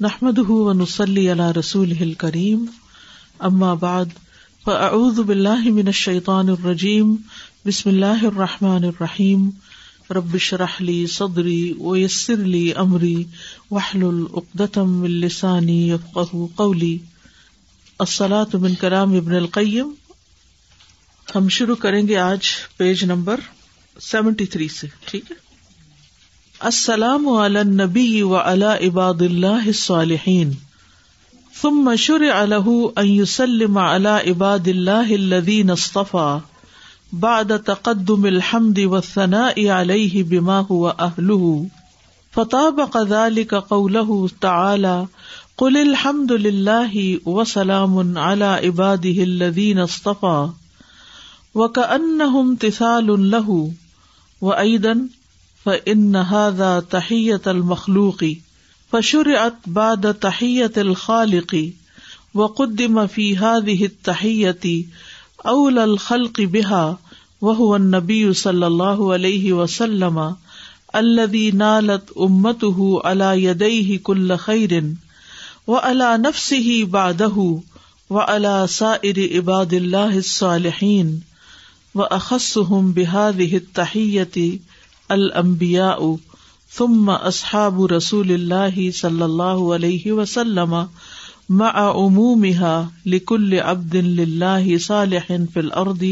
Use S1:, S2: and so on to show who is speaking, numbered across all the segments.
S1: نحمد ونسلی علی رسول کریم اما بعد فاعوذ باللہ من الشیطان الرجیم بسم اللہ الرحمٰن الرحیم ربش رحلی صدری ویسر لی امری وحل العقدم السانی قولی السلاۃ من کرام ابن القیم ہم شروع کریں گے آج پیج نمبر سیونٹی تھری سے، ٹھیک ہے؟ السلام علی النبی و علی عباد اللہ الصالحین. ثم شرع له ان يسلم على عباد الله الذين اصطفى بعد تقدم الحمد والثناء عليه بما هو اهله فطابق ذلك قوله تعالى قل الحمد لله وسلام على عباده الذين اصطفى. وكأنهم امتثال له. وأيضا فن هذا تحیت المخلوقی فشرعت بعد تحیت الخالقی وقدم في هذه التحية أولى الخلق بها وهو النبي صلى الله عليه وسلم الذي نالت أمته على يديه كل خير وعلى نفسه بعده وعلى سائر عباد الله الصالحين وأخصهم بهذه التحية المبیا ثم اصحاب رسول اللہ صلی اللہ علیہ وسلم مع عمومها لكل عبد للہ صالح فی الارض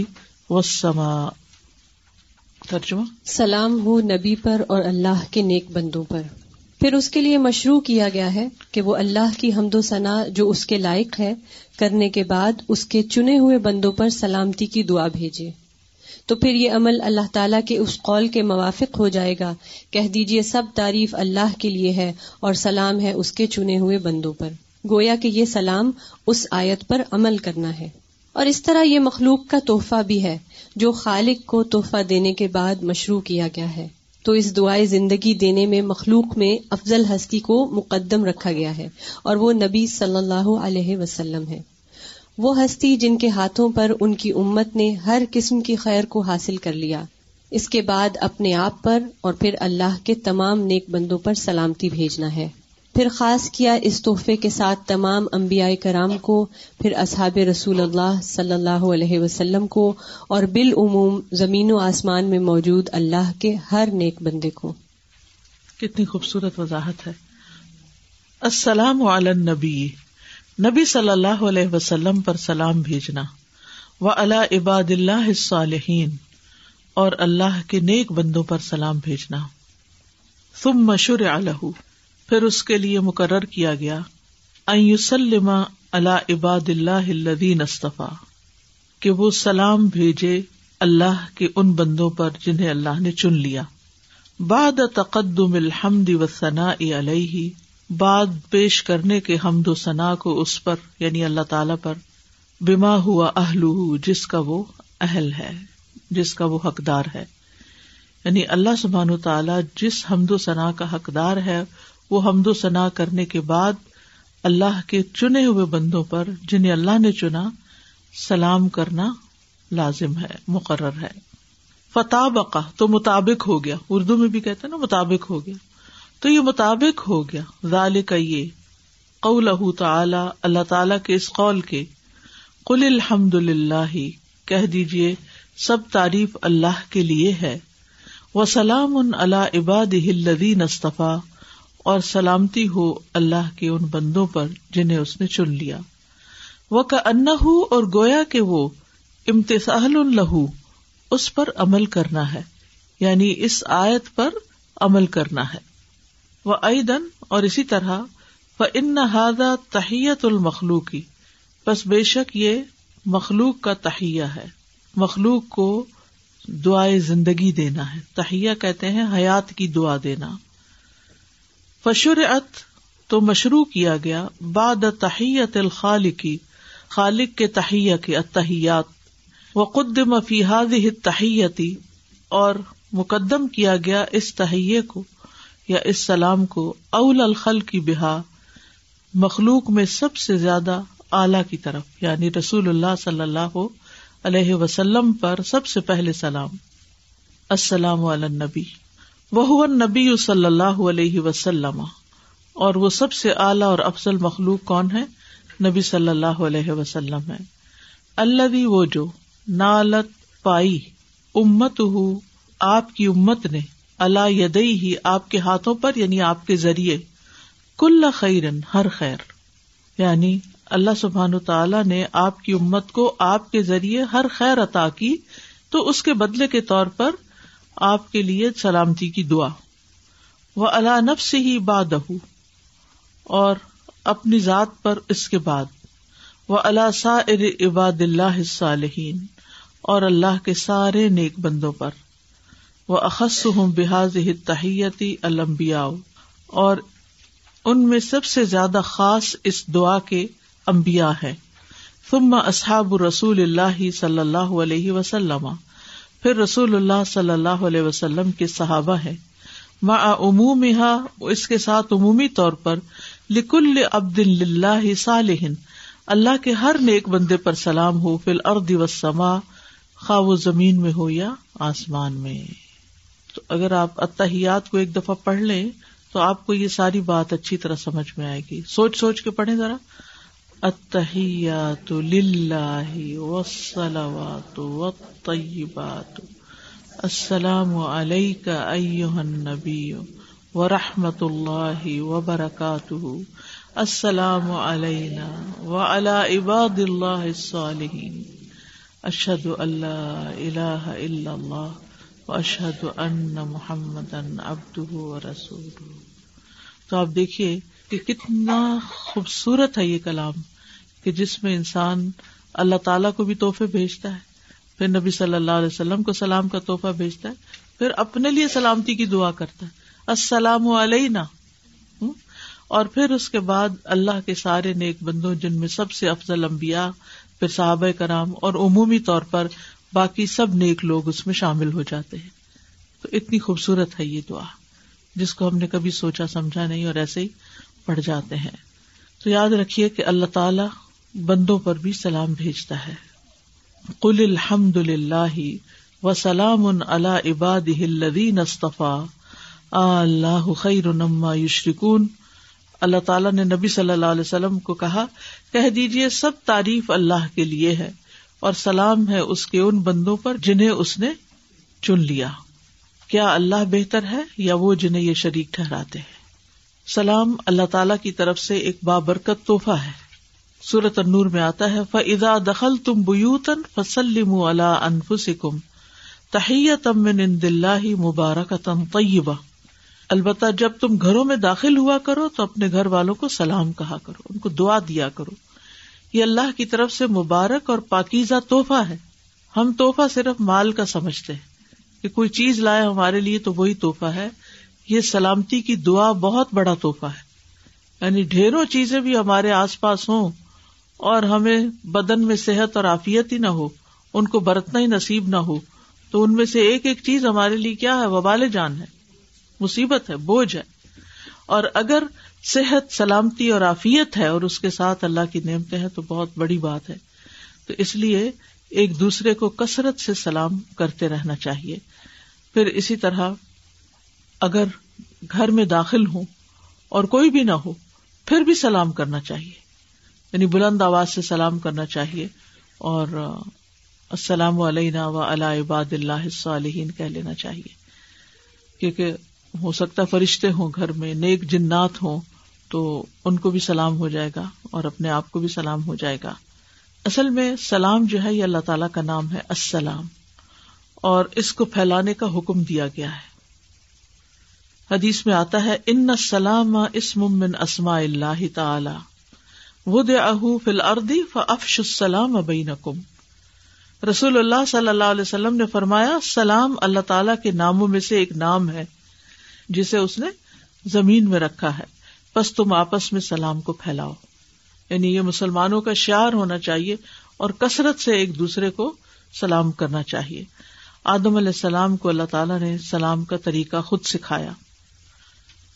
S1: والسماء۔
S2: ترجمہ؟ سلام ہو نبی پر اور اللہ کے نیک بندوں پر۔ پھر اس کے لیے مشروع کیا گیا ہے کہ وہ اللہ کی حمد و ثنا جو اس کے لائق ہے، کرنے کے بعد اس کے چنے ہوئے بندوں پر سلامتی کی دعا بھیجے۔ تو پھر یہ عمل اللہ تعالیٰ کے اس قول کے موافق ہو جائے گا۔ کہہ دیجیے سب تعریف اللہ کے لیے ہے اور سلام ہے اس کے چنے ہوئے بندوں پر۔ گویا کہ یہ سلام اس آیت پر عمل کرنا ہے۔ اور اس طرح یہ مخلوق کا تحفہ بھی ہے، جو خالق کو تحفہ دینے کے بعد مشروع کیا گیا ہے۔ تو اس دعائیں زندگی دینے میں مخلوق میں افضل ہستی کو مقدم رکھا گیا ہے اور وہ نبی صلی اللہ علیہ وسلم ہے۔ وہ ہستی جن کے ہاتھوں پر ان کی امت نے ہر قسم کی خیر کو حاصل کر لیا۔ اس کے بعد اپنے آپ پر اور پھر اللہ کے تمام نیک بندوں پر سلامتی بھیجنا ہے۔ پھر خاص کیا اس تحفے کے ساتھ تمام انبیاء کرام کو، پھر اصحاب رسول اللہ صلی اللہ علیہ وسلم کو، اور بالعموم زمین و آسمان میں موجود اللہ کے ہر نیک بندے کو۔
S1: کتنی خوبصورت وضاحت ہے۔ السلام علی النبی۔ نبی صلی اللہ علیہ وسلم پر سلام بھیجنا۔ و اللہ عباد اللہ صالحین اور اللہ کے نیک بندوں پر سلام بھیجنا۔ تم مشور الح پھر اس کے لیے مقرر کیا گیا۔ ایوسلم اللہ عباد اللہ الدین استفا کہ وہ سلام بھیجے اللہ کے ان بندوں پر جنہیں اللہ نے چن لیا۔ باد تقدم الحمد و ثنا علیہ بات پیش کرنے کے حمد و ثنا کو اس پر یعنی اللہ تعالی پر بیما ہوا اہل جس کا وہ اہل ہے، جس کا وہ حقدار ہے۔ یعنی اللہ سبحان و تعالیٰ جس حمد و ثنا کا حقدار ہے، وہ حمد و ثنا کرنے کے بعد اللہ کے چنے ہوئے بندوں پر، جنہیں اللہ نے چنا، سلام کرنا لازم ہے، مقرر ہے۔ فتح بقا تو مطابق ہو گیا۔ اردو میں بھی کہتے ہیں نا، مطابق ہو گیا۔ تو یہ مطابق ہو گیا۔ ظال کا یہ قول تعالی اللہ تعالی کے اس قول کے کل الحمد للہ کہہ دیجیے سب تعریف اللہ کے لیے ہے۔ وہ سلام ان اللہ عباد الدین استفا اور سلامتی ہو اللہ کے ان بندوں پر جنہیں اس نے چن لیا۔ وہ کا ان اور گویا کہ وہ امتسال الہو اس پر عمل کرنا ہے۔ یعنی اس آیت پر عمل کرنا ہے۔ وہ ایدن، اور اسی طرح و ان تحیت المخلوقی بس بے شک یہ مخلوق کا تہیہ ہے۔ مخلوق کو دعائیں زندگی دینا ہے۔ تہیا کہتے ہیں حیات کی دعا دینا۔ فشر ات تو مشروع کیا گیا۔ باد تحیت الخالقی خالق کے تہیا کے اتحیات و قدم فیحاد تحیتی اور مقدم کیا گیا اس تہیے کو۔ یا اس سلام کو اول الخل کی بحا مخلوق میں سب سے زیادہ اعلی کی طرف یعنی رسول اللہ صلی اللہ علیہ وسلم پر سب سے پہلے سلام۔ السلام علیہ نبی وہ نبی صلی اللہ علیہ وسلم۔ اور وہ سب سے اعلی اور افضل مخلوق کون ہے؟ نبی صلی اللہ علیہ وسلم ہے۔ اللہ وہ جو نالت پائی امت ہو آپ کی امت نے اللہ یدئی ہی آپ کے ہاتھوں پر یعنی آپ کے ذریعے۔ کل خیرن، ہر خیر۔ یعنی اللہ سبحان تعالیٰ نے آپ کی امت کو آپ کے ذریعے ہر خیر عطا کی، تو اس کے بدلے کے طور پر آپ کے لیے سلامتی کی دعا۔ وہ اللہ نب سے ہی باد اور اپنی ذات پر اس کے بعد۔ وہ اللہ سا عباد اللہ صالحین اور اللہ کے سارے نیک بندوں پر۔ وہ اخص ہوں بحاظ تحیتی المبیا اور ان میں سب سے زیادہ خاص اس دعا کے امبیا ہے ثم اصحاب رسول اللہ صلی اللہ علیہ وسلم۔ پھر رسول اللہ صلی اللہ علیہ وسلم کے صحابہ ہے ما عموم اس کے ساتھ عمومی طور پر لکل عبد اللہ صالح۔ اللہ کے ہر نیک بندے پر سلام ہو فل ارد و سما خواہ وہ زمین میں ہو یا آسمان میں۔ تو اگر آپ اتحیات کو ایک دفعہ پڑھ لیں تو آپ کو یہ ساری بات اچھی طرح سمجھ میں آئے گی۔ سوچ سوچ کے پڑھیں ذرا۔ اتحیات وسلوات والطیبات۔ السلام علیک ایوہ النبی ورحمۃ اللہ وبرکاتہ۔ السلام علینا وعلى عباد اللہ الصالحین۔ اشہد اللہ الہ الا اللہ۔ اشد ان محمد ابد رسول تو آپ دیکھیے کہ کتنا خوبصورت ہے یہ کلام کہ جس میں انسان اللہ تعالیٰ کو بھی تحفے بھیجتا ہے، پھر نبی صلی اللہ علیہ وسلم کو سلام کا تحفہ بھیجتا ہے، پھر اپنے لیے سلامتی کی دعا کرتا ہے۔ السلام علینا۔ اور پھر اس کے بعد اللہ کے سارے نیک بندوں، جن میں سب سے افضل امبیا پھر صحابہ کرام اور عمومی طور پر باقی سب نیک لوگ اس میں شامل ہو جاتے ہیں۔ تو اتنی خوبصورت ہے یہ دعا، جس کو ہم نے کبھی سوچا، سمجھا نہیں اور ایسے ہی پڑھ جاتے ہیں۔ تو یاد رکھیے کہ اللہ تعالی بندوں پر بھی سلام بھیجتا ہے۔ کل الحمد للہ و سلام اللہ عباد استفا اللہ خیر نما یشرکون۔ اللہ تعالیٰ نے نبی صلی اللہ علیہ وسلم کو کہا، کہہ دیجیے سب تعریف اللہ کے لیے ہے۔ اور سلام ہے اس کے ان بندوں پر جنہیں اس نے چن لیا۔ کیا اللہ بہتر ہے یا وہ جنہیں یہ شریک ٹھہراتے ہیں؟ سلام اللہ تعالی کی طرف سے ایک بابرکت تحفہ ہے۔ سورت النور میں آتا ہے فضا دخل تم بوتن فسلم اللہ انفسکم تحیت من دلہ مبارک طیبہ البتہ جب تم گھروں میں داخل ہوا کرو تو اپنے گھر والوں کو سلام کہا کرو، ان کو دعا دیا کرو۔ یہ اللہ کی طرف سے مبارک اور پاکیزہ تحفہ ہے۔ ہم تحفہ صرف مال کا سمجھتے ہیں کہ کوئی چیز لائے ہمارے لیے تو وہی تحفہ ہے۔ یہ سلامتی کی دعا بہت بڑا تحفہ ہے۔ یعنی ڈھیروں چیزیں بھی ہمارے آس پاس ہوں اور ہمیں بدن میں صحت اور آفیت ہی نہ ہو، ان کو برتنا ہی نصیب نہ ہو، تو ان میں سے ایک ایک چیز ہمارے لیے کیا ہے؟ وبال جان ہے۔ مصیبت ہے، بوجھ ہے۔ اور اگر صحت، سلامتی اور عافیت ہے اور اس کے ساتھ اللہ کی نعمتیں ہیں تو بہت بڑی بات ہے۔ تو اس لیے ایک دوسرے کو کثرت سے سلام کرتے رہنا چاہیے۔ پھر اسی طرح اگر گھر میں داخل ہوں اور کوئی بھی نہ ہو، پھر بھی سلام کرنا چاہیے۔ یعنی بلند آواز سے سلام کرنا چاہیے۔ اور السلام علینا و علیہ عباد اللہ صالحین کہہ لینا چاہیے۔ کیونکہ ہو سکتا فرشتے ہوں گھر میں، نیک جنات ہوں، تو ان کو بھی سلام ہو جائے گا اور اپنے آپ کو بھی سلام ہو جائے گا۔ اصل میں سلام جو ہے، یہ اللہ تعالی کا نام ہے السلام، اور اس کو پھیلانے کا حکم دیا گیا ہے۔ حدیث میں آتا ہے، ان سلام اسم من اسماء اللہ تعالی وہ دے اہ فل اردی ففش السلام بینکم۔ رسول اللہ صلی اللہ علیہ وسلم نے فرمایا، سلام اللہ تعالی کے ناموں میں سے ایک نام ہے۔ جسے اس نے زمین میں رکھا ہے۔ بس تم آپس میں سلام کو پھیلاؤ۔ یعنی یہ مسلمانوں کا شعر ہونا چاہیے اور کثرت سے ایک دوسرے کو سلام کرنا چاہیے۔ آدم علیہ السلام کو اللہ تعالیٰ نے سلام کا طریقہ خود سکھایا۔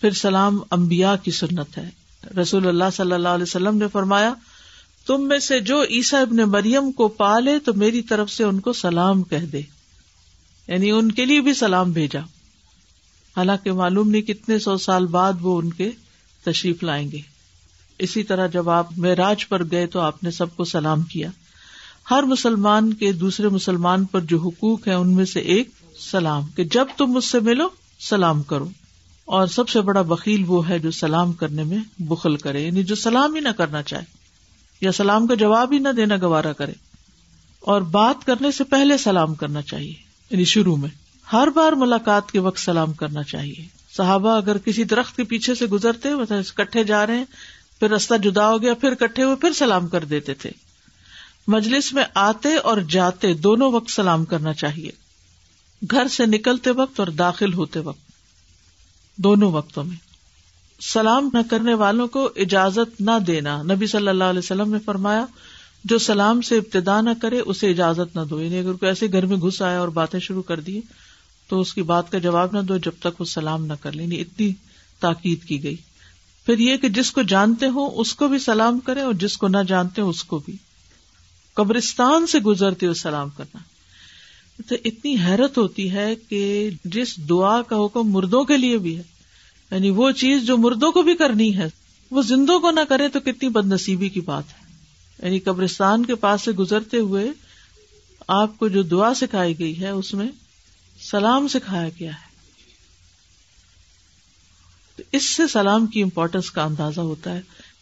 S1: پھر سلام امبیا کی سنت ہے۔ رسول اللہ صلی اللہ علیہ وسلم نے فرمایا، تم میں سے جو عیسا ابن مریم کو پالے تو میری طرف سے ان کو سلام کہہ دے۔ یعنی ان کے لیے بھی سلام بھیجا۔ حالانکہ معلوم نہیں کتنے سو سال بعد وہ ان کے تشریف لائیں گے۔ اسی طرح جب آپ معراج پر گئے تو آپ نے سب کو سلام کیا۔ ہر مسلمان کے دوسرے مسلمان پر جو حقوق ہے ان میں سے ایک سلام، کہ جب تم مجھ سے ملو سلام کرو۔ اور سب سے بڑا بکیل وہ ہے جو سلام کرنے میں بخل کرے یعنی جو سلام ہی نہ کرنا چاہے، یا سلام کا جواب ہی نہ دینا گوارا کرے۔ اور بات کرنے سے پہلے سلام کرنا چاہیے یعنی شروع میں۔ ہر بار ملاقات کے وقت سلام کرنا چاہیے۔ صحابہ اگر کسی درخت کے پیچھے سے گزرتے کٹھے جا رہے ہیں، پھر رستہ جدا ہو گیا، پھر کٹھے ہوئے، پھر سلام کر دیتے تھے۔ مجلس میں آتے اور جاتے دونوں وقت سلام کرنا چاہیے۔ گھر سے نکلتے وقت اور داخل ہوتے وقت، دونوں وقتوں میں۔ سلام نہ کرنے والوں کو اجازت نہ دینا۔ نبی صلی اللہ علیہ وسلم نے فرمایا، جو سلام سے ابتدا نہ کرے، اسے اجازت نہ دو۔ یعنی اگر کوئی ایسے گھر میں گھس آیا اور باتیں شروع کر دی تو اس کی بات کا جواب نہ دو جب تک وہ سلام نہ کر لیں۔ یعنی اتنی تاکید کی گئی۔ پھر یہ کہ جس کو جانتے ہو اس کو بھی سلام کرے اور جس کو نہ جانتے ہو اس کو بھی۔ قبرستان سے گزرتے ہو سلام کرنا۔ تو اتنی حیرت ہوتی ہے کہ جس دعا کا حکم مردوں کے لیے بھی ہے یعنی وہ چیز جو مردوں کو بھی کرنی ہے، وہ زندوں کو نہ کرے تو کتنی بد نصیبی کی بات ہے۔ یعنی قبرستان کے پاس سے گزرتے ہوئے آپ کو جو دعا سکھائی گئی ہے، اس میں سلام سکھایا گیا ہے۔ تو اس سے سلام کی امپورٹینس کا اندازہ ہوتا ہے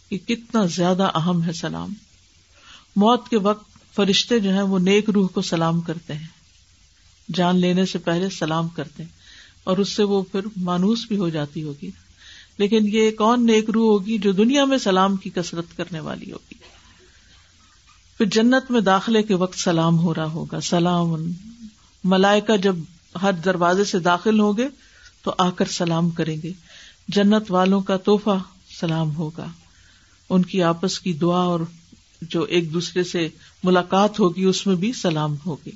S1: کہ کتنا زیادہ اہم ہے سلام۔ موت کے وقت فرشتے جو ہیں وہ نیک روح کو سلام کرتے ہیں۔ جان لینے سے پہلے سلام کرتے ہیں۔ اور اس سے وہ پھر مانوس بھی ہو جاتی ہوگی۔ لیکن یہ کون نیک روح ہوگی جو دنیا میں سلام کی کسرت کرنے والی ہوگی؟ پھر جنت میں داخلے کے وقت سلام ہو رہا ہوگا۔ سلام۔ ملائکا جب ہر دروازے سے داخل ہوں گے تو آ کر سلام کریں گے۔ جنت والوں کا توحفہ سلام ہوگا۔ ان کی آپس کی دعا اور جو ایک دوسرے سے ملاقات ہوگی، اس میں بھی سلام ہوگی۔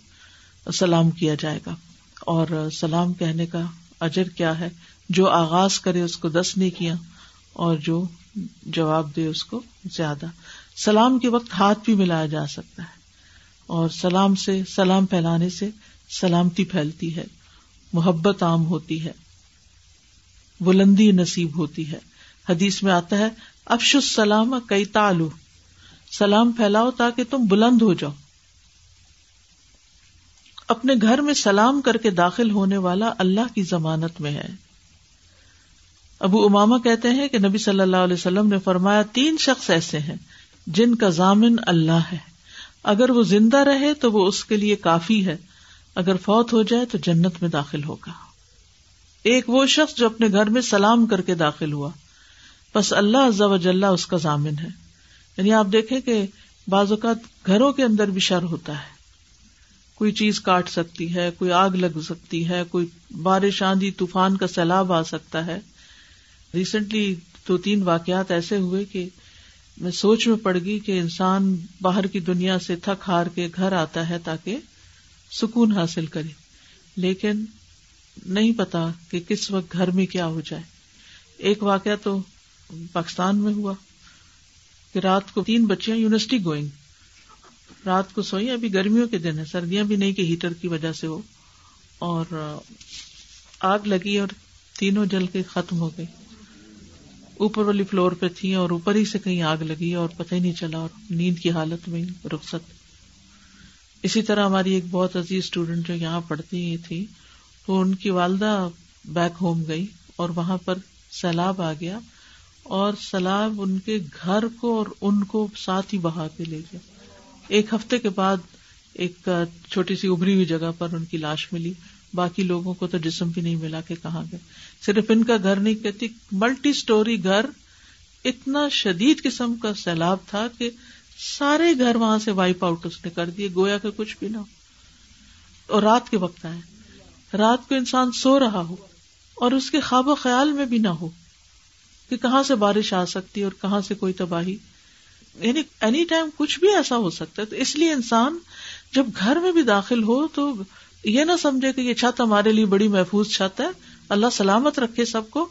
S1: سلام کیا جائے گا۔ اور سلام کہنے کا اجر کیا ہے؟ جو آغاز کرے اس کو دس نہیں کیا اور جو جواب دے اس کو زیادہ۔ سلام کے وقت ہاتھ بھی ملایا جا سکتا ہے۔ اور سلام سے، سلام پھیلانے سے سلامتی پھیلتی ہے، محبت عام ہوتی ہے، بلندی نصیب ہوتی ہے۔ حدیث میں آتا ہے افش السلام کئی تالو سلام پھیلاؤ تاکہ تم بلند ہو جاؤ۔ اپنے گھر میں سلام کر کے داخل ہونے والا اللہ کی ضمانت میں ہے۔ ابو اماما کہتے ہیں کہ نبی صلی اللہ علیہ وسلم نے فرمایا، تین شخص ایسے ہیں جن کا ضامن اللہ ہے۔ اگر وہ زندہ رہے تو وہ اس کے لیے کافی ہے۔ اگر فوت ہو جائے تو جنت میں داخل ہوگا۔ ایک وہ شخص جو اپنے گھر میں سلام کر کے داخل ہوا۔ بس اللہ عز و جل اس کا ضامن ہے۔ یعنی آپ دیکھیں کہ بعض اوقات گھروں کے اندر بھی شر ہوتا ہے۔ کوئی چیز کاٹ سکتی ہے، کوئی آگ لگ سکتی ہے، کوئی بارش آندھی، طوفان کا سیلاب آ سکتا ہے۔ ریسنٹلی دو تین واقعات ایسے ہوئے کہ میں سوچ میں پڑ گئی کہ انسان باہر کی دنیا سے تھک ہار کے گھر آتا ہے تاکہ سکون حاصل کرے۔ لیکن نہیں پتا کہ کس وقت گھر میں کیا ہو جائے۔ ایک واقعہ تو پاکستان میں ہوا کہ رات کو تین بچیاں یونیورسٹی گوئنگ۔ رات کو سوئی ابھی گرمیوں کے دن ہے سردیاں بھی نہیں کہ ہیٹر کی وجہ سے ہو۔ اور آگ لگی اور تینوں جل کے ختم ہو گئی اوپر والی فلور پہ تھی اور اوپر ہی سے کہیں آگ لگی اور پتہ ہی نہیں چلا اور نیند کی حالت میں رخصت۔ اسی طرح ہماری ایک بہت عزیز اسٹوڈینٹ جو یہاں پڑھتی تھی تو ان کی والدہ بیک ہوم گئی اور وہاں پر سیلاب آ گیا اور سیلاب ان کے گھر کو اور ان کو ساتھ ہی بہا کے لے گیا۔ ایک ہفتے کے بعد ایک چھوٹی سی ابری ہوئی جگہ پر ان کی لاش ملی۔ باقی لوگوں کو تو جسم بھی نہیں ملا کے کہاں گئے۔ صرف ان کا گھر نہیں، کہتی ملٹی اسٹوری گھر اتنا شدید قسم کا سیلاب تھا کہ سارے گھر وہاں سے وائپ آؤٹ اس نے کر دیے، گویا کہ کچھ بھی نہ ہو۔ اور رات کے وقت آئے۔ رات کو انسان سو رہا ہو اور اس کے خواب و خیال میں بھی نہ ہو کہ کہاں سے بارش آ سکتی اور کہاں سے کوئی تباہی۔ یعنی اینی ٹائم کچھ بھی ایسا ہو سکتا ہے۔ تو اس لیے انسان جب گھر میں بھی داخل ہو تو یہ نہ سمجھے کہ یہ چھت ہمارے لیے بڑی محفوظ چھت ہے۔ اللہ سلامت رکھے سب کو۔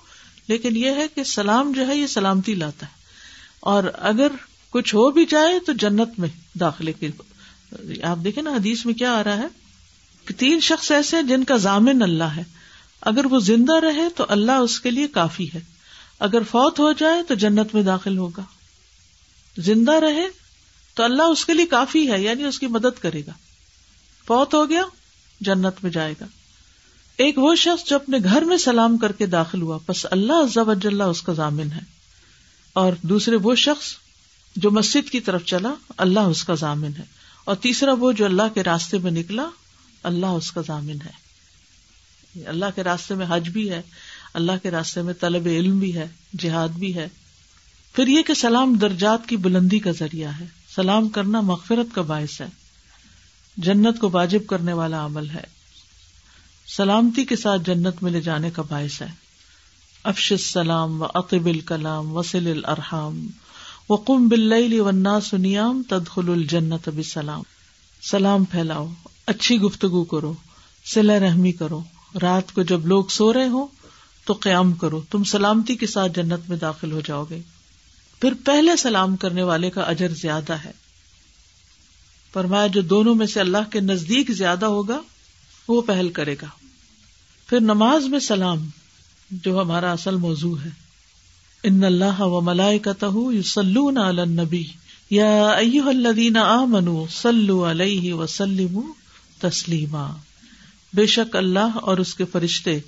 S1: لیکن یہ ہے کہ سلام جو ہے، یہ سلامتی لاتا ہے۔ اور اگر کچھ ہو بھی جائے تو جنت میں داخلے کے آپ دیکھیں نا حدیث میں کیا آ رہا ہے؟ کہ تین شخص ایسے ہیں جن کا ضامن اللہ ہے۔ اگر وہ زندہ رہے تو اللہ اس کے لیے کافی ہے۔ اگر فوت ہو جائے تو جنت میں داخل ہوگا۔ زندہ رہے تو اللہ اس کے لیے کافی ہے یعنی اس کی مدد کرے گا۔ فوت ہو گیا، جنت میں جائے گا۔ ایک وہ شخص جو اپنے گھر میں سلام کر کے داخل ہوا، بس اللہ عز و جل اس کا ضامن ہے۔ اور دوسرے وہ شخص جو مسجد کی طرف چلا، اللہ اس کا ضامن ہے۔ اور تیسرا وہ جو اللہ کے راستے میں نکلا، اللہ اس کا ضامن ہے۔ اللہ کے راستے میں حج بھی ہے، اللہ کے راستے میں طلب علم بھی ہے، جہاد بھی ہے۔ پھر یہ کہ سلام درجات کی بلندی کا ذریعہ ہے۔ سلام کرنا مغفرت کا باعث ہے۔ جنت کو واجب کرنے والا عمل ہے۔ سلامتی کے ساتھ جنت میں لے جانے کا باعث ہے۔ افش السلام و اطب الکلام وسل الرحام وقم بل ونا سنیام تدخل الجنت بسلام. سلام سلام پھیلاؤ، اچھی گفتگو کرو سلا رحمی کرو. رات کو جب لوگ سو رہے ہو تو قیام کرو، تم سلامتی کے ساتھ جنت میں داخل ہو جاؤ گے۔ پھر پہلے سلام کرنے والے کا اجر زیادہ ہے۔ فرمایا، جو دونوں میں سے اللہ کے نزدیک زیادہ ہوگا، وہ پہل کرے گا۔ پھر نماز میں سلام، جو ہمارا اصل موضوع ہے۔ ان اللہ و ملائے کا نبی یا الذین آمنوا صلو علیہ وسلم تسلیما. بے شک اللہ اور اس کے فرشتے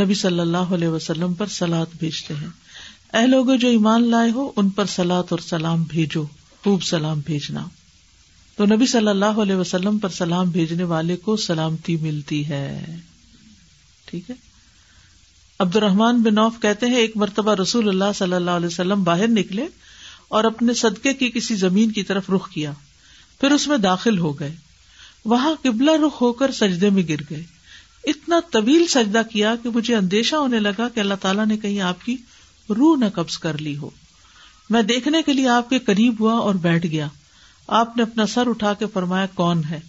S1: نبی صلی اللہ علیہ وسلم پر سلاد بھیجتے ہیں۔ اے لوگوں جو ایمان لائے ہو، ان پر سلاد اور سلام بھیجو، خوب سلام بھیجنا۔ تو نبی صلی اللہ علیہ وسلم پر سلام بھیجنے والے کو سلامتی ملتی ہے۔ ٹھیک ہے؟ عبد الرحمان بن نوف کہتے ہیں، ایک مرتبہ رسول اللہ صلی اللہ علیہ وسلم باہر نکلے اور اپنے صدقے کی کسی زمین کی طرف رخ کیا، پھر اس میں داخل ہو گئے۔ وہاں قبلہ رخ ہو کر سجدے میں گر گئے۔ اتنا طویل سجدہ کیا کہ مجھے اندیشہ ہونے لگا کہ اللہ تعالیٰ نے کہیں آپ کی روح نہ قبض کر لی ہو۔ میں دیکھنے کے لیے آپ کے قریب ہوا اور بیٹھ گیا۔ آپ نے اپنا سر اٹھا کے فرمایا، کون ہے؟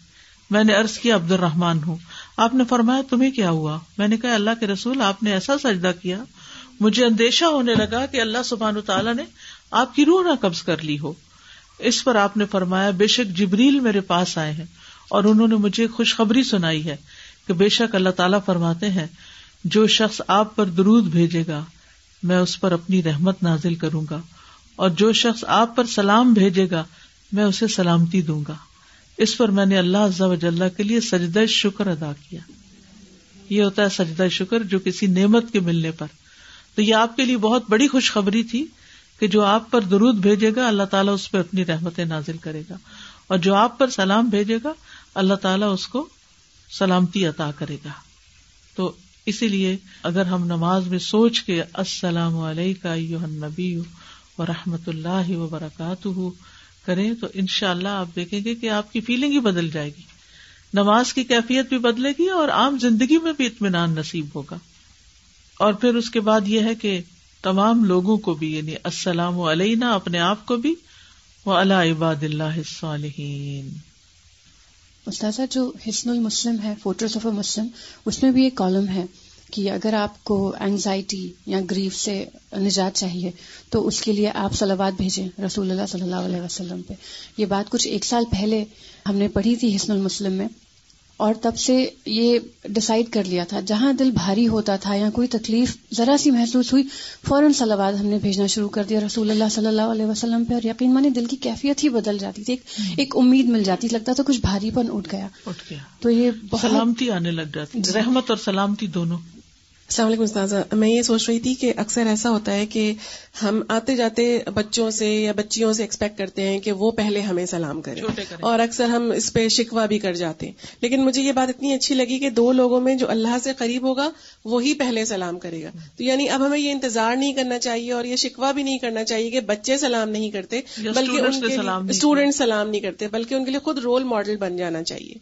S1: میں نے ارض کیا عبد الرحمان ہوں۔ آپ نے فرمایا، تمہیں کیا ہوا؟ میں نے کہا، اللہ کے رسول، آپ نے ایسا سجدہ کیا، مجھے اندیشہ ہونے لگا کہ اللہ سبحان تعالیٰ نے آپ کی روح نہ قبض کر لی ہو۔ اس پر آپ نے فرمایا، بے شک جبریل میرے پاس آئے ہیں اور انہوں نے مجھے خوشخبری سنائی ہے کہ بے شک اللہ تعالیٰ فرماتے ہیں، جو شخص آپ پر درود بھیجے گا، میں اس پر اپنی رحمت نازل کروں گا اور جو شخص آپ پر سلام بھیجے گا، میں اسے سلامتی دوں گا۔ اس پر میں نے اللہ وجاللہ کے لیے سجدہ شکر ادا کیا۔ یہ ہوتا ہے سجدہ شکر جو کسی نعمت کے ملنے پر۔ تو یہ آپ کے لیے بہت بڑی خوشخبری تھی کہ جو آپ پر درود بھیجے گا، اللہ تعالیٰ اس پہ اپنی رحمتیں نازل کرے گا۔ اور جو آپ پر سلام بھیجے گا، اللہ تعالیٰ اس کو سلامتی عطا کرے گا۔ تو اسی لیے اگر ہم نماز میں سوچ کے السلام علیکم نبی و رحمت اللہ وبرکاتہ کریں تو ان شاء اللہ آپ دیکھیں گے کہ آپ کی فیلنگ ہی بدل جائے گی۔ نماز کی کیفیت بھی بدلے گی اور عام زندگی میں بھی اطمینان نصیب ہوگا۔ اور پھر اس کے بعد یہ ہے کہ تمام لوگوں کو بھی یعنی السلام علینا، اپنے آپ کو بھی وہ اللہ عباد اللہ صالحین
S2: استاذہ، جو حسن المسلم ہے فوٹوز آف اے مسلم اس میں بھی ایک کالم ہے۔ کہ اگر آپ کو اینگزائٹی یا گریف سے نجات چاہیے تو اس کے لیے آپ سلوات بھیجیں رسول اللہ صلی اللہ علیہ وسلم پہ۔ یہ بات کچھ ایک سال پہلے ہم نے پڑھی تھی حسن المسلم میں اور تب سے یہ ڈسائڈ کر لیا تھا جہاں دل بھاری ہوتا تھا یا کوئی تکلیف ذرا سی محسوس ہوئی فوراً سلوات ہم نے بھیجنا شروع کر دیا رسول اللہ صلی اللہ علیہ وسلم پہ۔ اور یقین مانی دل کی کیفیت ہی بدل جاتی تھی ایک امید مل جاتی لگتا تھا کچھ بھاری پن اٹھ گیا۔
S1: اٹھ گیا۔ تو یہ سلامتی آنے لگ جاتی۔ جی۔ رحمت اور سلامتی دونوں۔
S3: السلام علیکم استاذہ میں یہ سوچ رہی تھی کہ اکثر ایسا ہوتا ہے کہ ہم آتے جاتے بچوں سے یا بچیوں سے ایکسپیکٹ کرتے ہیں کہ وہ پہلے ہمیں سلام کریں۔ اور اکثر ہم اس پہ شکوا بھی کر جاتے ہیں۔ لیکن مجھے یہ بات اتنی اچھی لگی کہ دو لوگوں میں جو اللہ سے قریب ہوگا وہی پہلے سلام کرے گا۔ تو یعنی اب ہمیں یہ انتظار نہیں کرنا چاہیے اور یہ شکوا بھی نہیں کرنا چاہیے کہ بچے سلام نہیں کرتے بلکہ اسٹوڈینٹ سلام نہیں کرتے بلکہ ان کے لیے خود رول ماڈل بن جانا چاہیے۔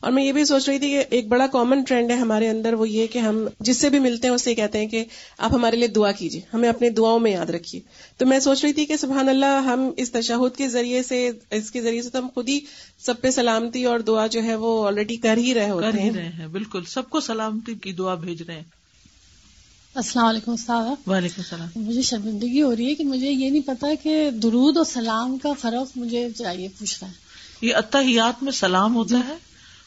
S3: اور میں یہ بھی سوچ رہی تھی کہ ایک بڑا کامن ٹرینڈ ہے ہمارے اندر وہ یہ کہ ہم جس سے بھی ملتے ہیں اس سے کہتے ہیں کہ آپ ہمارے لیے دعا کیجیے ہمیں اپنے دعاؤں میں یاد رکھیے۔ تو میں سوچ رہی تھی کہ سبحان اللہ ہم اس تشہد کے ذریعے سے اس کے ذریعے سے تو ہم خود ہی سب پہ سلامتی اور دعا جو ہے وہ آلریڈی کر ہی رہے ہوتے
S1: ہیں۔ بالکل۔ سب کو سلامتی کی دعا بھیج رہے ہیں۔
S4: السلام علیکم استاد۔
S1: وعلیکم السلام۔
S4: مجھے شرمندگی ہو رہی ہے کہ مجھے یہ نہیں پتا کہ درود اور سلام کا فرق مجھے چاہیے پوچھ رہا ہے۔
S1: یہ اتحیات میں سلام ہوتا ہے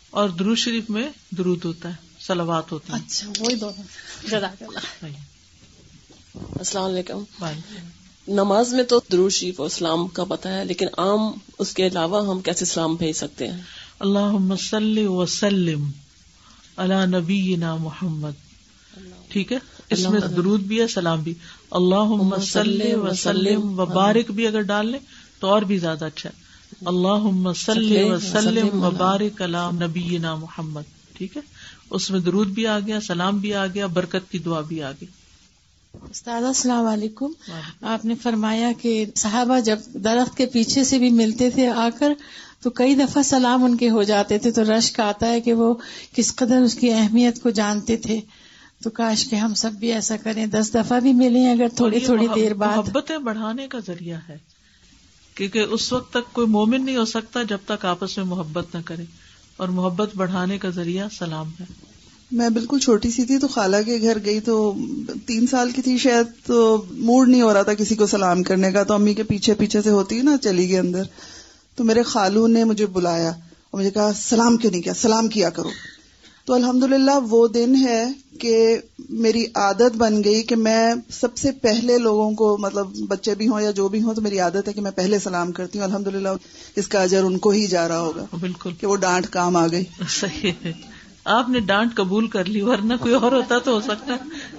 S1: اور درود شریف میں درود ہوتا ہے۔ سلوات ہوتی
S4: اچھا وہی دونوں
S3: السلام علیکم۔ نماز میں تو درود شریف و اسلام کا پتہ ہے لیکن عام اس کے علاوہ ہم کیسے اسلام بھیج سکتے ہیں؟
S1: اللہ صلی وسلم اللہ نبی محمد۔ ٹھیک ہے؟ اس میں درود بھی ہے سلام بھی۔ اللہ صلی وسلم و بارک بھی اگر ڈال لیں تو اور بھی زیادہ اچھا ہے۔ اللہ صلی وسلم و بارک اللہ نبی محمد۔ ٹھیک ہے؟ اس میں درود بھی آ گیا سلام بھی آ گیا برکت کی دعا بھی آ گئی۔
S4: استاد السلام علیکم۔ آپ نے فرمایا کہ صحابہ جب درخت کے پیچھے سے بھی ملتے تھے آ کر تو کئی دفعہ سلام ان کے ہو جاتے تھے۔ تو رشک آتا ہے کہ وہ کس قدر اس کی اہمیت کو جانتے تھے۔ تو کاش کہ ہم سب بھی ایسا کریں۔ دس دفعہ بھی ملیں اگر تھوڑی تھوڑی دیر بعد۔
S1: محبتیں بڑھانے کا ذریعہ ہے۔ کیونکہ اس وقت تک کوئی مومن نہیں ہو سکتا جب تک آپس میں محبت نہ کرے۔ اور محبت بڑھانے کا ذریعہ سلام ہے۔
S5: میں بالکل چھوٹی سی تھی تو خالہ کے گھر گئی تو تین سال کی تھی شاید، تو موڈ نہیں ہو رہا تھا کسی کو سلام کرنے کا۔ تو امی کے پیچھے پیچھے سے ہوتی نا چلی گئی اندر۔ تو میرے خالو نے مجھے بلایا اور مجھے کہا، سلام کیوں نہیں کیا؟ سلام کیا کرو۔ تو الحمد وہ دن ہے کہ میری عادت بن گئی کہ میں سب سے پہلے لوگوں کو مطلب بچے بھی ہوں یا جو بھی ہوں تو میری عادت ہے کہ میں پہلے سلام کرتی ہوں۔ الحمد اس کا اجر ان کو ہی جا رہا ہوگا
S1: بالکل۔
S5: کہ وہ ڈانٹ کام آ گئی۔
S1: صحیح ہے۔ آپ نے ڈانٹ قبول کر لی ورنہ کوئی اور ہوتا تو ہو سکتا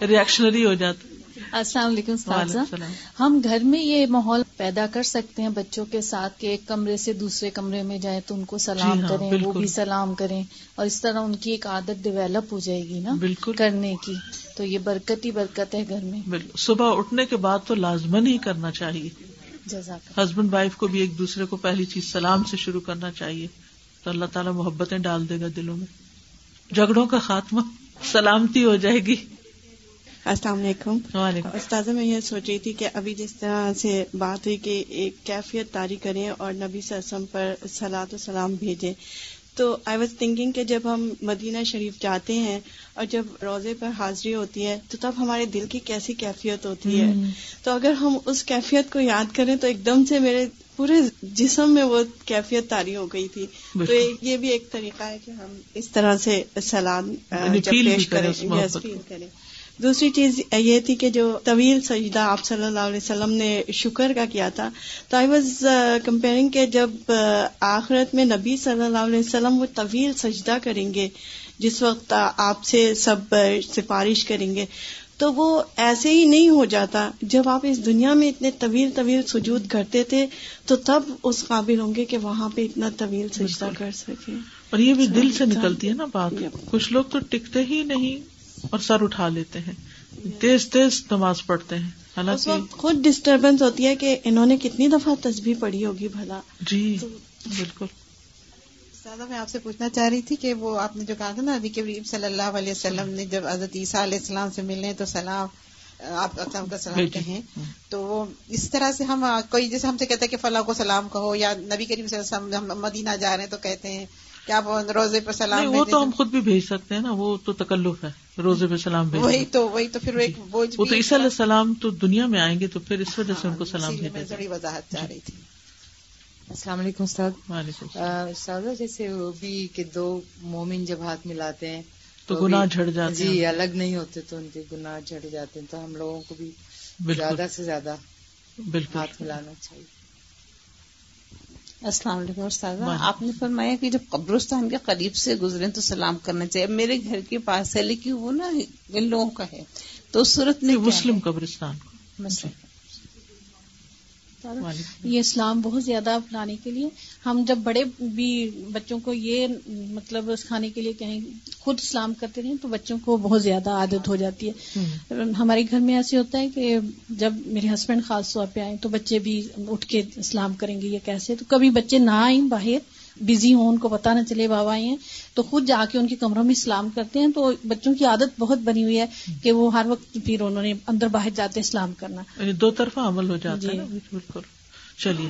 S1: ریئیکشنری ہو جاتا۔
S6: السلام علیکم ہم گھر میں یہ ماحول پیدا کر سکتے ہیں بچوں کے ساتھ کہ ایک کمرے سے دوسرے کمرے میں جائیں تو ان کو سلام جی ہاں، کریں وہ بھی سلام کریں اور اس طرح ان کی ایک عادت ڈیولپ ہو جائے گی نا بالکل۔ کرنے کی۔ تو یہ برکت ہی برکت ہے گھر میں۔
S1: صبح اٹھنے کے بعد تو لازمن ہی کرنا چاہیے۔ ہسبینڈ وائف کو بھی ایک دوسرے کو پہلی چیز سلام سے شروع کرنا چاہیے۔ تو اللہ تعالیٰ محبتیں ڈال دے گا دلوں میں۔ جھگڑوں کا خاتمہ سلامتی ہو جائے گی۔
S7: السلام علیکم۔ استاذہ میں یہ سوچ رہی تھی کہ ابھی جس طرح سے بات ہوئی کہ ایک کیفیت تاری کریں اور نبی سسم پر سلاد و سلام بھیجیں۔ تو آئی واز تھنکنگ کہ جب ہم مدینہ شریف جاتے ہیں اور جب روزے پر حاضری ہوتی ہے تو تب ہمارے دل کی کیسی کیفیت ہوتی ہے؟ تو اگر ہم اس کیفیت کو یاد کریں تو ایک دم سے میرے پورے جسم میں وہ کیفیت تاری ہو گئی تھی۔ تو یہ بھی ایک طریقہ ہے کہ ہم اس طرح سے سلاد یعنی پیش کریں کریں۔ دوسری چیز یہ تھی کہ جو طویل سجدہ آپ صلی اللہ علیہ وسلم نے شکر کا کیا تھا تو آئی واز کمپیئرنگ کہ جب uh, آخرت میں نبی صلی اللہ علیہ وسلم وہ طویل سجدہ کریں گے جس وقت آپ سے سب uh, سفارش کریں گے تو وہ ایسے ہی نہیں ہو جاتا۔ جب آپ اس دنیا میں اتنے طویل طویل سجود کرتے تھے تو تب اس قابل ہوں گے کہ وہاں پہ اتنا طویل سجدہ کر سکے
S1: اور یہ بھی دل سے نکلتی ہے نا بات۔ کچھ لوگ تو ٹکتے ہی نہیں۔ اور سر اٹھا لیتے ہیں۔ تیز تیز نماز پڑھتے ہیں۔ حالانکہ
S7: خود ڈسٹربینس ہوتی ہے کہ انہوں نے کتنی دفعہ تصویر پڑھی ہوگی بھلا۔
S1: جی بالکل۔
S8: دادا میں آپ سے پوچھنا چاہ رہی تھی کہ وہ آپ نے جو کہا تھا نا ابھی کے صلی اللہ علیہ وسلم نے جب حضرت عیسیٰ علیہ السلام سے ملے تو سلام آپ کا سلام کہیں۔ تو وہ اس طرح سے ہم کوئی جیسے ہم سے کہتے ہیں کہ فلاں کو سلام کہو یا نبی کریم صلی اللہ علیہ وسلم مدینہ جا رہے ہیں تو کہتے ہیں کیا روزے پہ سلام
S1: وہ تو ہم خود بھی بھیج سکتے ہیں نا وہ تو تکلف ہے۔ روزے پہ سلام
S8: بھیج وہی تو وہی تو پھر ایک
S1: وہ تو عیسیٰ علیہ السلام تو دنیا میں آئیں گے تو پھر اس وجہ سے ان کو سلام
S8: بھیجا وضاحت چاہ رہی تھی۔
S9: السلام علیکم استاد۔ استاد جیسے وہ بھی کہ دو مومن جب ہاتھ ملاتے ہیں
S1: تو گناہ جھڑ جاتے
S9: جی الگ نہیں ہوتے تو ان کے گناہ جھڑ جاتے ہیں۔ تو ہم لوگوں کو بھی زیادہ سے زیادہ بالکل۔ ہاتھ ملانا چاہیے۔
S10: السلام علیکم استاد آپ نے فرمایا کہ جب قبرستان کے قریب سے گزرے تو سلام کرنا چاہیے۔ میرے گھر کے پاس ہے لیکن وہ نا ان لوگوں کا ہے۔ تو صورت میں
S1: مسلم قبرستان۔
S4: یہ اسلام بہت زیادہ اپنانے کے لیے ہم جب بڑے بھی بچوں کو یہ مطلب کھانے کے لیے کہیں خود اسلام کرتے رہیں تو بچوں کو بہت زیادہ عادت ہو جاتی ہے۔ ہمارے گھر میں ایسے ہوتا ہے کہ جب میرے ہسبینڈ خاص طور پہ آئے تو بچے بھی اٹھ کے اسلام کریں گے یہ کیسے تو کبھی بچے نہ آئیں باہر۔ بزی ہوں ان کو پتا نہ چلے بابا آئے ہیں تو خود جا کے ان کے کمروں میں اسلام کرتے ہیں تو بچوں کی عادت بہت بنی ہوئی ہے کہ وہ ہر وقت پھر انہوں نے اندر باہر جاتے اسلام کرنا۔
S1: یعنی دو طرفہ عمل ہو جاتا ہے جی۔ بالکل۔ چلیے۔